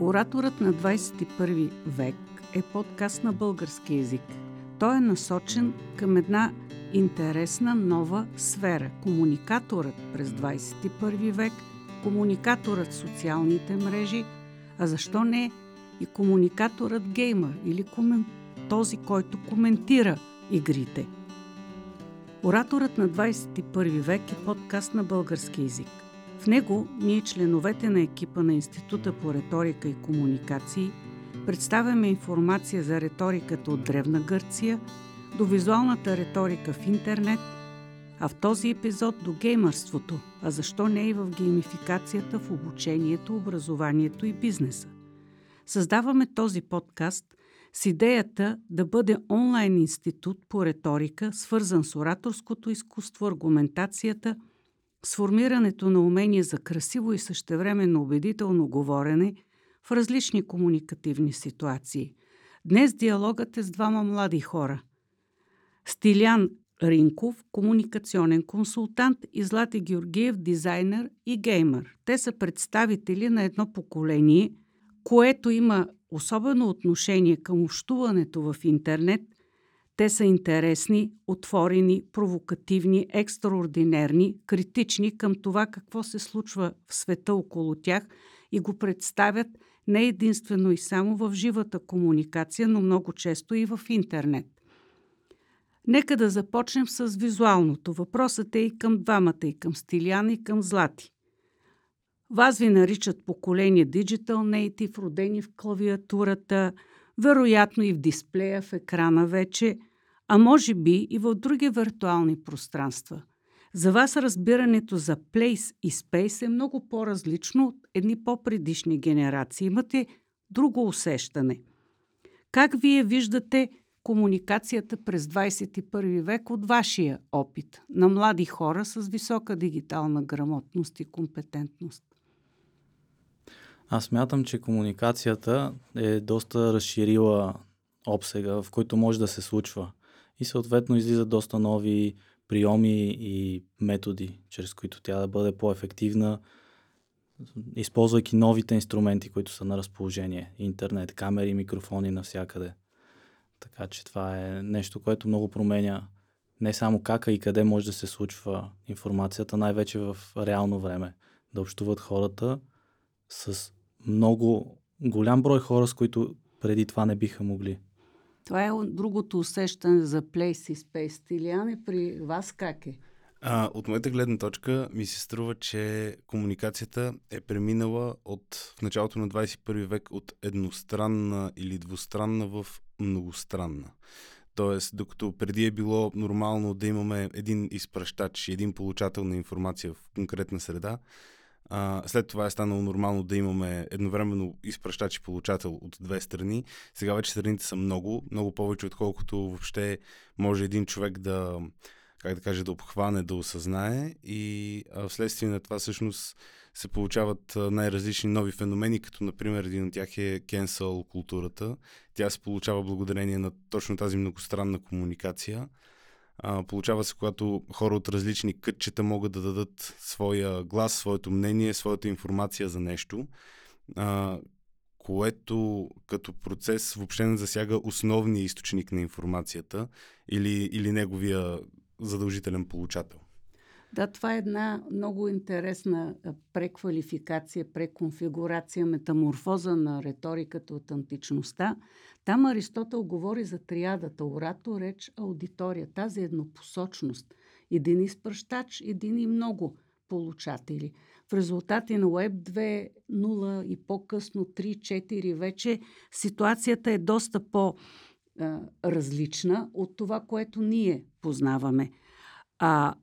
Ораторът на 21 век е подкаст на български язик. Той е насочен към една интересна нова сфера – комуникаторът през 21 век, комуникаторът социалните мрежи, а защо не и комуникаторът геймър или комен... този, който коментира игрите. Ораторът на 21 век е подкаст на български язик – в него ние, членовете на екипа на Института по риторика и комуникации, представяме информация за риториката от Древна Гърция до визуалната риторика в интернет, а в този епизод до геймърството, а защо не и в геймификацията в обучението, образованието и бизнеса. Създаваме този подкаст с идеята да бъде онлайн институт по риторика, свързан с ораторското изкуство, аргументацията – сформирането на умения за красиво и същевременно убедително говорене в различни комуникативни ситуации. Днес диалогът е с двама млади хора. Стилян Ринков, комуникационен консултант и Злати Георгиев, дизайнер и геймер. Те са представители на едно поколение, което има особено отношение към общуването в интернет – те са интересни, отворени, провокативни, екстраординерни, критични към това какво се случва в света около тях и го представят не единствено и само в живата комуникация, но много често и в интернет. Нека да започнем с визуалното. Въпросът е и към двамата, и към Стилян, и към Злати. Вас ви наричат поколение Digital Native, родени в клавиатурата, вероятно и в дисплея в екрана вече – а може би и в други виртуални пространства. За вас разбирането за place и space е много по-различно от едни по-предишни генерации. Имате друго усещане. Как вие виждате комуникацията през 21 век от вашия опит на млади хора с висока дигитална грамотност и компетентност? Аз мятам, че комуникацията е доста разширила обсега, в който може да се случва и съответно излизат доста нови приеми и методи, чрез които тя да бъде по-ефективна, използвайки новите инструменти, които са на разположение. Интернет, камери, микрофони навсякъде. Така че това е нещо, което много променя не само как, а и къде може да се случва информацията, най-вече в реално време. Да общуват хората с много голям брой хора, с които преди това не биха могли. Това е другото усещане за place и space. Стилиане, при вас как е? А, от моята гледна точка ми се струва, че комуникацията е преминала от в началото на 21 век от едностранна или двустранна в многостранна. Тоест, докато преди е било нормално да имаме един изпращач и един получател на информация в конкретна среда, а, след това е станало нормално да имаме едновременно изпращач и получател от две страни. Сега вече страните са много, много повече, отколкото въобще може един човек да, как да кажа, да обхване, да осъзнае и а, вследствие на това всъщност се получават най-различни нови феномени, като например един от тях е cancel културата. Тя се получава благодарение на точно тази многостранна комуникация. А, получава се, когато хора от различни кътчета могат да дадат своя глас, своето мнение, своята информация за нещо, а, което като процес въобще не засяга основния източник на информацията или, или неговия задължителен получател. Да, това е една много интересна преквалификация, преконфигурация, метаморфоза на риториката от античността. Там Аристотел говори за триадата оратор, реч, аудитория. Тази еднопосочност. Един изпращач, един и много получатели. В резултати на Web 2.0 и по-късно 3.4 вече ситуацията е доста по-различна от това, което ние познаваме. А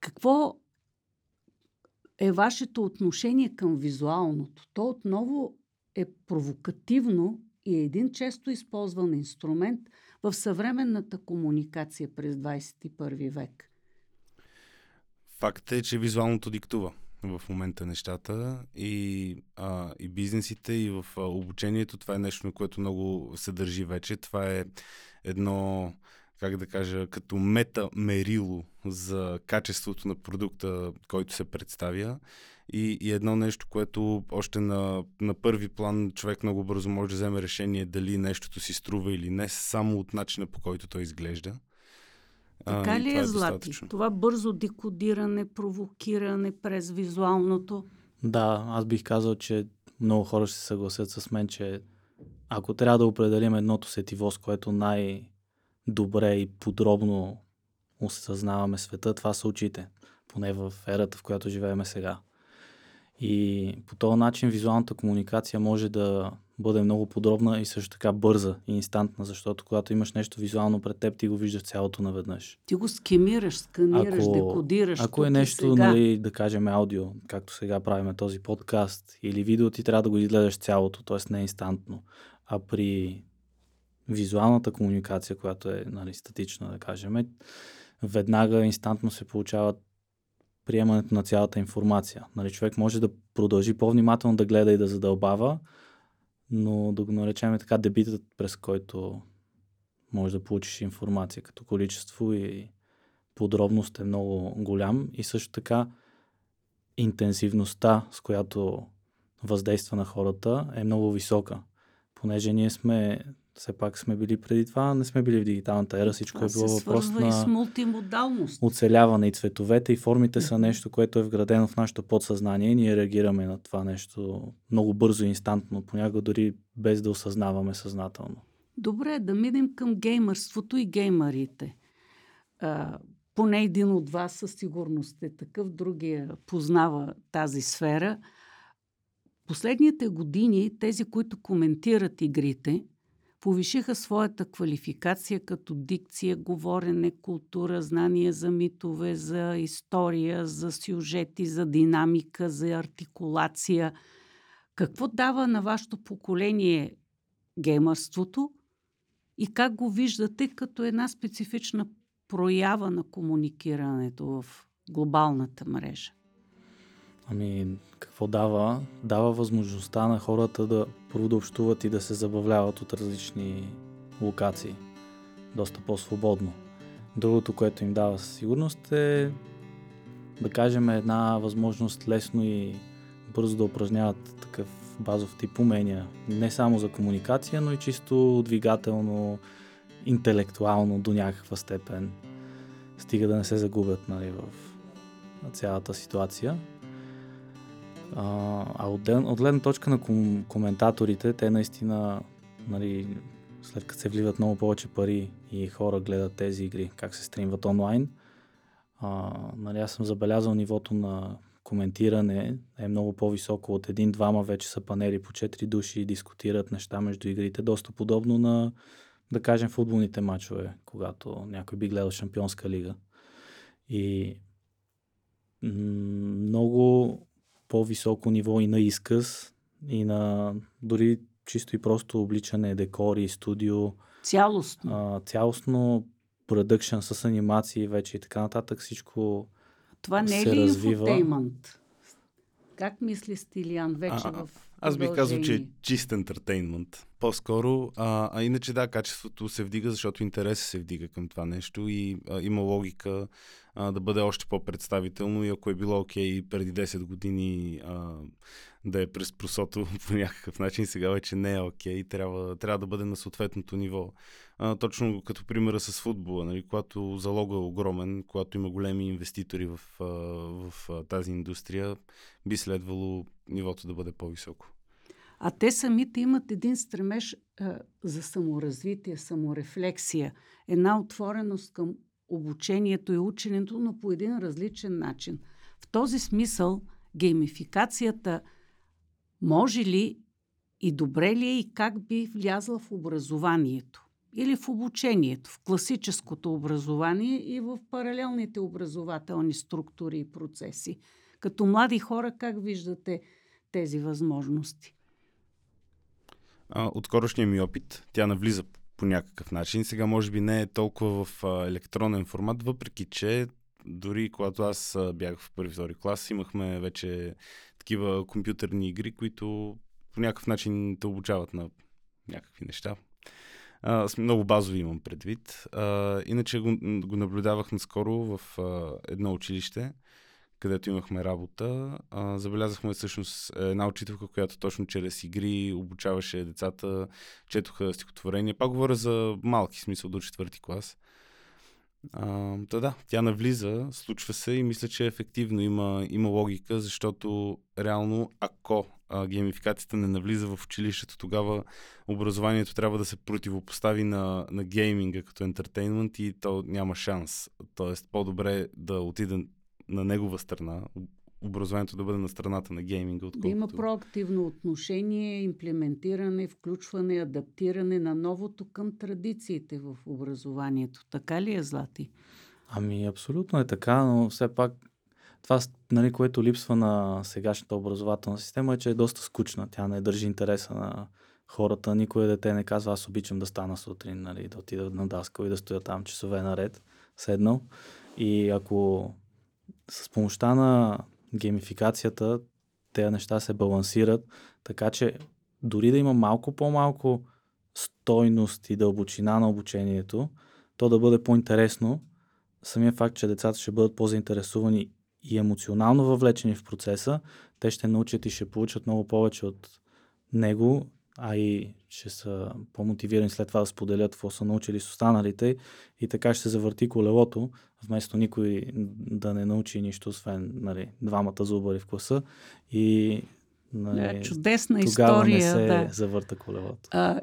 какво е вашето отношение към визуалното? То отново е провокативно и е един често използван инструмент в съвременната комуникация през 21 век. Факт е, че визуалното диктува в момента нещата и, а, и бизнесите, и в обучението. Това е нещо, на което много се държи вече. Това е едно как да кажа, като мета мерило за качеството на продукта, който се представя. И, и едно нещо, което още на, на първи план човек много бързо може да вземе решение дали нещото си струва или не, само от начина по който той изглежда. Така а, ли това е, Злати? Това бързо декодиране, провокиране през визуалното? Да, аз бих казал, че много хора ще се съгласят с мен, че ако трябва да определим едното сетиво, с което най-добре и подробно осъзнаваме света, това са очите. Поне в ерата, в която живеем сега. И по този начин визуалната комуникация може да бъде много подробна и също така бърза и инстантна, защото когато имаш нещо визуално пред теб, ти го виждаш цялото наведнъж. Ти го скемираш, сканираш, ако, декодираш. Ако е нещо, сега. нали, да кажем аудио, както сега правиме този подкаст, или видео, ти трябва да го изгледаш цялото, т.е. не инстантно. А при визуалната комуникация, която е нали, статична, да кажем, веднага инстантно се получават приемането на цялата информация. Нали, човек може да продължи по-внимателно да гледа и да задълбава, но да го наречем така дебитът, през който може да получиш информация като количество и подробност е много голям и също така интенсивността, с която въздейства на хората е много висока. Понеже ние сме все пак сме били преди това, не сме били в дигиталната ера, всичко това е било въпрос на с мултимодалност. оцеляване и цветовете и формите са нещо, което е вградено в нашето подсъзнание и ние реагираме на това нещо много бързо и инстантно, понякога дори без да осъзнаваме съзнателно. Добре, да минем към геймърството и геймарите. А, поне един от вас със сигурност е такъв, другия познава тази сфера. Последните години тези, които коментират игрите, повишиха своята квалификация като дикция, говорене, култура, знание за митове, за история, за сюжети, за динамика, за артикулация. Какво дава на вашето поколение геймърството и как го виждате като една специфична проява на комуникирането в глобалната мрежа? Ами, какво дава? Дава възможността на хората да общуват и да се забавляват от различни локации. Доста по-свободно. Другото, което им дава със сигурност е да кажем една възможност лесно и бързо да упражняват такъв базов тип умения. Не само за комуникация, но и чисто двигателно, интелектуално до някаква степен. Стига да не се загубят нали, в цялата ситуация. А, от, от гледна точка на ком, коментаторите, те наистина, нали, след като се вливат много повече пари и хора гледат тези игри, как се стримват онлайн, а, нали, аз съм забелязал нивото на коментиране е много по-високо от един-двама вече са панели по 4 души и дискутират неща между игрите. Доста подобно на, да кажем, футболните матчове, когато някой би гледал Шампионска лига. И много по-високо ниво и на изказ, и на дори чисто и просто обличане, декори, студио. Цялостно. А, цялостно продъкшн с анимации вече и така нататък. Всичко Това не е ли инфотеймент? Как мисли Стилиан вече а, в Аз бих казал, че е чист ентертейнмент. По-скоро, а, а иначе да, качеството се вдига, защото интересът се вдига към това нещо и а, има логика а, да бъде още по-представително и ако е било окей okay, преди 10 години а, да е през просото по някакъв начин, сега вече не е окей, okay, трябва, трябва да бъде на съответното ниво. А, точно като примера с футбола, нали, когато залога е огромен, когато има големи инвеститори в, в а, тази индустрия, би следвало нивото да бъде по-високо. А те самите имат един стремеж а, за саморазвитие, саморефлексия, една отвореност към обучението и ученето, но по един различен начин. В този смисъл геймификацията може ли и добре ли е и как би влязла в образованието или в обучението, в класическото образование и в паралелните образователни структури и процеси. Като млади хора, как виждате тези възможности? От скорошния ми опит, тя навлиза по някакъв начин. Сега може би не е толкова в електронен формат, въпреки че дори когато аз бях в първи втори клас, имахме вече такива компютърни игри, които по някакъв начин те обучават на някакви неща. А, много базови имам предвид. А, иначе го, го наблюдавах наскоро в а, едно училище, където имахме работа, а, забелязахме всъщност една учителка, която точно чрез игри обучаваше децата, четоха стихотворения. Пак говоря за малки смисъл до четвърти клас. А, да, да, тя навлиза, случва се и мисля, че ефективно. Има, има логика, защото реално, ако а, геймификацията не навлиза в училището, тогава образованието трябва да се противопостави на, на гейминга като ентертейнмент и то няма шанс. Тоест, по-добре да отиде на негова страна, образованието да бъде на страната на гейминга. Отколкото... Да има проактивно отношение, имплементиране, включване, адаптиране на новото към традициите в образованието. Така ли е, Злати? Ами, абсолютно е така, но все пак това, нали, което липсва на сегашната образователна система е, че е доста скучна. Тя не държи интереса на хората. Никой дете не казва, аз обичам да стана сутрин, нали, да отида на даска и да стоя там часове наред, седнал. И ако с помощта на геймификацията тези неща се балансират, така че дори да има малко по-малко стойност и дълбочина на обучението, то да бъде по-интересно, самия факт, че децата ще бъдат по-заинтересувани и емоционално въвлечени в процеса, те ще научат и ще получат много повече от него, а и ще са по-мотивирани след това да споделят какво са научили с останалите и така ще се завърти колелото, вместо никой да не научи нищо, освен нали, двамата зубари в класа и нали, да, чудесна тогава история. не се да. завърта колелото. А,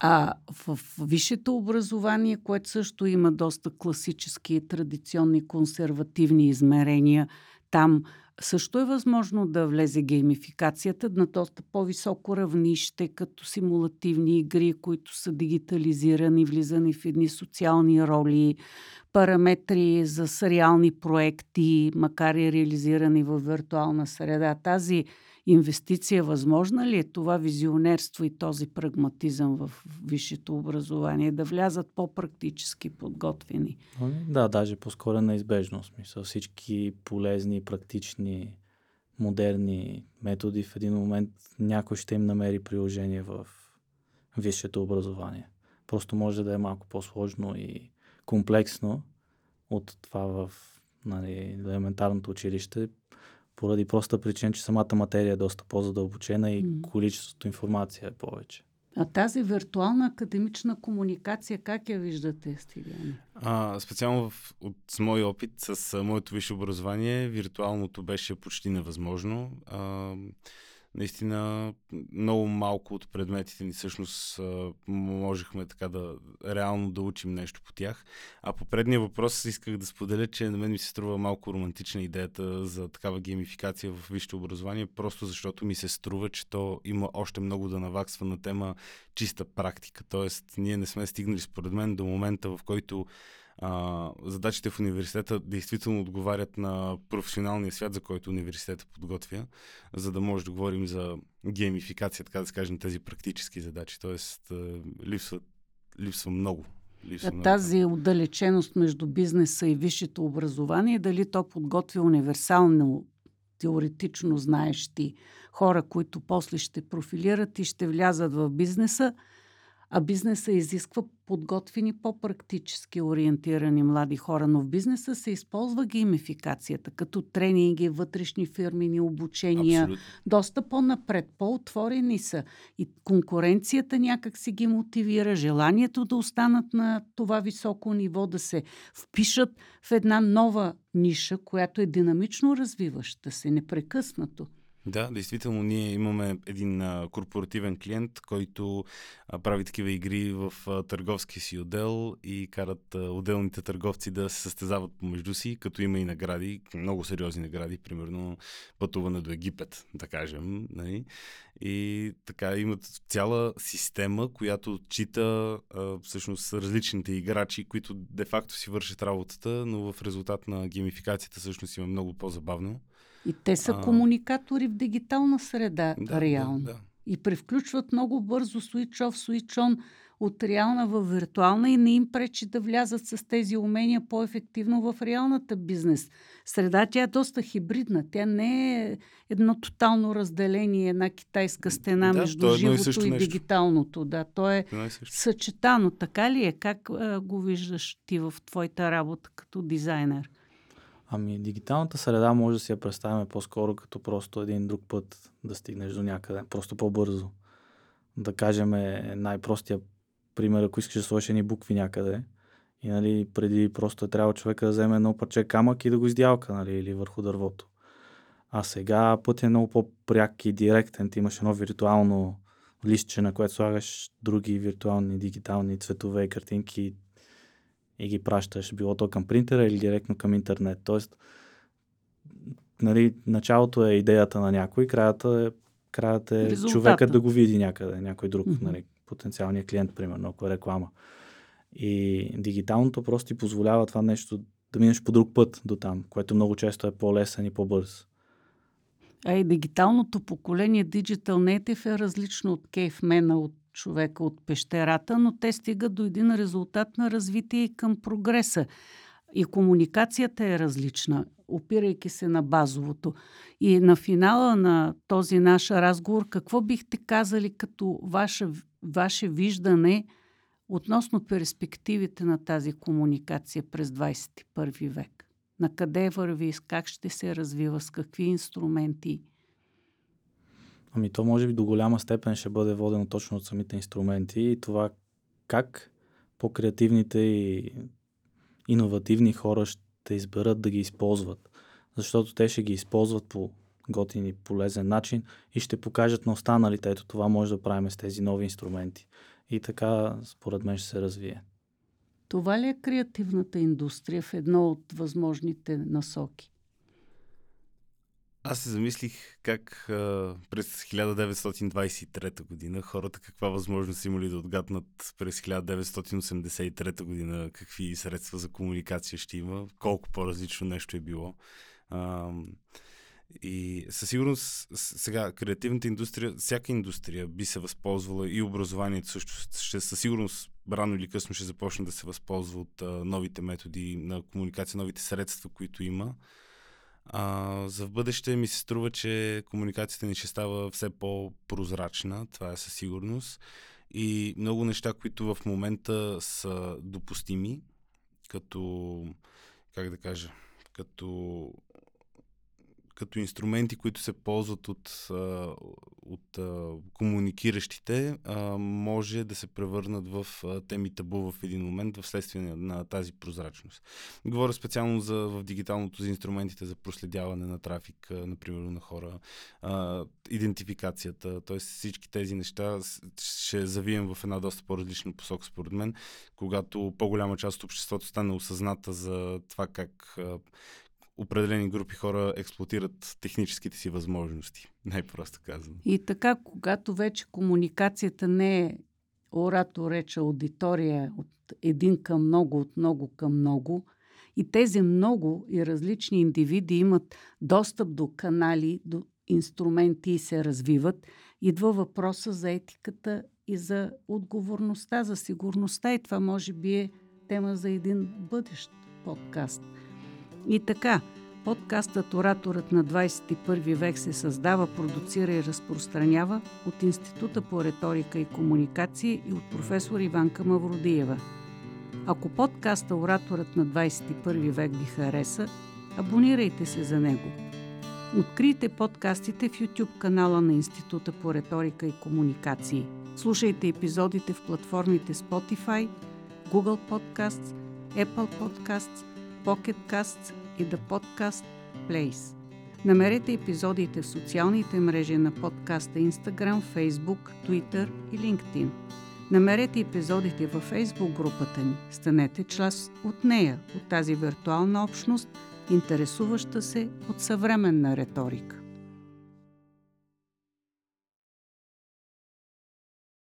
а в, висшето образование, което също има доста класически, традиционни, консервативни измерения, там също е възможно да влезе геймификацията на доста по-високо равнище, като симулативни игри, които са дигитализирани, влизани в едни социални роли, параметри за сериални проекти, макар и реализирани в виртуална среда. Тази инвестиция възможна ли е това визионерство и този прагматизъм в висшето образование, да влязат по-практически подготвени? Да, даже по-скоро неизбежно. Смисъл, всички полезни, практични, модерни методи в един момент някой ще им намери приложение в висшето образование. Просто може да е малко по-сложно и комплексно от това в нали, елементарното училище, поради проста причина, че самата материя е доста по-задълбочена и mm. количеството информация е повече. А тази виртуална академична комуникация, как я виждате, Стиляни? А, специално в, от с мой опит, с а, моето висше образование, виртуалното беше почти невъзможно. А, наистина много малко от предметите ни всъщност можехме така да реално да учим нещо по тях. А по предния въпрос исках да споделя, че на мен ми се струва малко романтична идеята за такава геймификация в висшето образование, просто защото ми се струва, че то има още много да наваксва на тема чиста практика. Тоест, ние не сме стигнали според мен до момента, в който а, задачите в университета действително отговарят на професионалния свят, за който университета подготвя, за да може да говорим за геймификация, така да скажем, тези практически задачи. Тоест, липсва, липсва много. Липсва. Тази отдалеченост между бизнеса и висшето образование, дали то подготвя универсално теоретично знаещи хора, които после ще профилират и ще влязат в бизнеса, а бизнеса изисква подготвени, по-практически ориентирани млади хора. Но в бизнеса се използва геймификацията, като тренинги, вътрешни фирмини, обучения. Абсолютно. Доста по-напред, по-отворени са. И конкуренцията някак си ги мотивира, желанието да останат на това високо ниво, да се впишат в една нова ниша, която е динамично развиваща се непрекъснато. Да, действително ние имаме един а, корпоративен клиент, който а, прави такива игри в а, търговския си отдел и карат а, отделните търговци да се състезават помежду си, като има и награди, много сериозни награди, примерно пътуване до Египет, да кажем. Нали? И така имат цяла система, която отчита а, всъщност различните играчи, които де-факто си вършат работата, но в резултат на геймификацията всъщност има много по-забавно. И те са а... комуникатори в дигитална среда, да, реално. Да, да. И превключват много бързо switch off, switch on от реална в виртуална и не им пречи да влязат с тези умения по-ефективно в реалната бизнес среда. Тя е доста хибридна. Тя не е едно тотално разделение, една китайска стена да, между е живото и, и дигиталното. Да, то е, е съчетано. Така ли е? Как а, го виждаш ти в твоята работа като дизайнер? Ами, дигиталната среда може да си я представяме по-скоро като просто един друг път да стигнеш до някъде, просто по-бързо. Да кажем е най-простия пример, ако искаш да сложиш едни букви някъде, и нали, преди просто е трябва човека да вземе едно парче камък и да го издялка, нали, или върху дървото. А сега път е много по-пряк и директен. Ти имаш едно виртуално листче, на което слагаш други виртуални дигитални цветове и картинки и ги пращаш, било то към принтера или директно към интернет. Тоест, нали, началото е идеята на някой, краят е, краят е Резултата. човекът да го види някъде, някой друг, нали, потенциалният клиент, примерно, ако е реклама. И дигиталното просто ти позволява това нещо да минеш по друг път до там, което много често е по-лесен и по-бърз. А и дигиталното поколение Digital Native е различно от кейфмена, от човека от пещерата, но те стигат до един резултат на развитие и към прогреса. И комуникацията е различна, опирайки се на базовото. И на финала на този наш разговор, какво бихте казали като ваше, ваше виждане относно перспективите на тази комуникация през 21 век? На къде върви, с как ще се развива, с какви инструменти? Ами то може би до голяма степен ще бъде водено точно от самите инструменти и това как по-креативните и иновативни хора ще изберат да ги използват. Защото те ще ги използват по готин и полезен начин и ще покажат на останалите, ето това може да правим с тези нови инструменти. И така, според мен, ще се развие. Това ли е креативната индустрия в едно от възможните насоки? Аз се замислих как а, през 1923 година хората каква възможност са имали да отгаднат през 1983 година какви средства за комуникация ще има, колко по-различно нещо е било. А, и със сигурност сега креативната индустрия, всяка индустрия би се възползвала и образованието също ще със сигурност рано или късно ще започне да се възползва от а, новите методи на комуникация, новите средства, които има. А, за в бъдеще ми се струва, че комуникацията ни ще става все по-прозрачна, това е със сигурност. И много неща, които в момента са допустими, като, как да кажа, като, като инструменти, които се ползват от, от комуникиращите, може да се превърнат в теми табу в един момент, вследствие на, на тази прозрачност. Говоря специално за, в дигиталното за инструментите за проследяване на трафик, например, на хора, идентификацията, т.е. всички тези неща ще завием в една доста по-различна посока, според мен, когато по-голяма част от обществото стане осъзната за това как определени групи хора експлуатират техническите си възможности, най-просто казвам. И така, когато вече комуникацията не е оратор рече аудитория от един към много, от много към много, и тези много и различни индивиди имат достъп до канали, до инструменти и се развиват, идва въпроса за етиката и за отговорността, за сигурността. И това може би е тема за един бъдещ подкаст. И така, подкастът Ораторът на 21 век се създава, продуцира и разпространява от Института по риторика и комуникация и от професор Иванка Мавродиева. Ако подкаста Ораторът на 21 век ви хареса, абонирайте се за него. Открийте подкастите в YouTube канала на Института по риторика и комуникации. Слушайте епизодите в платформите Spotify, Google Podcasts, Apple Podcasts, Pocket Casts и The Podcast Place. Намерете епизодите в социалните мрежи на подкаста Instagram, Facebook, Twitter и LinkedIn. Намерете епизодите във Facebook групата ни. Станете част от нея, от тази виртуална общност, интересуваща се от съвременна риторика.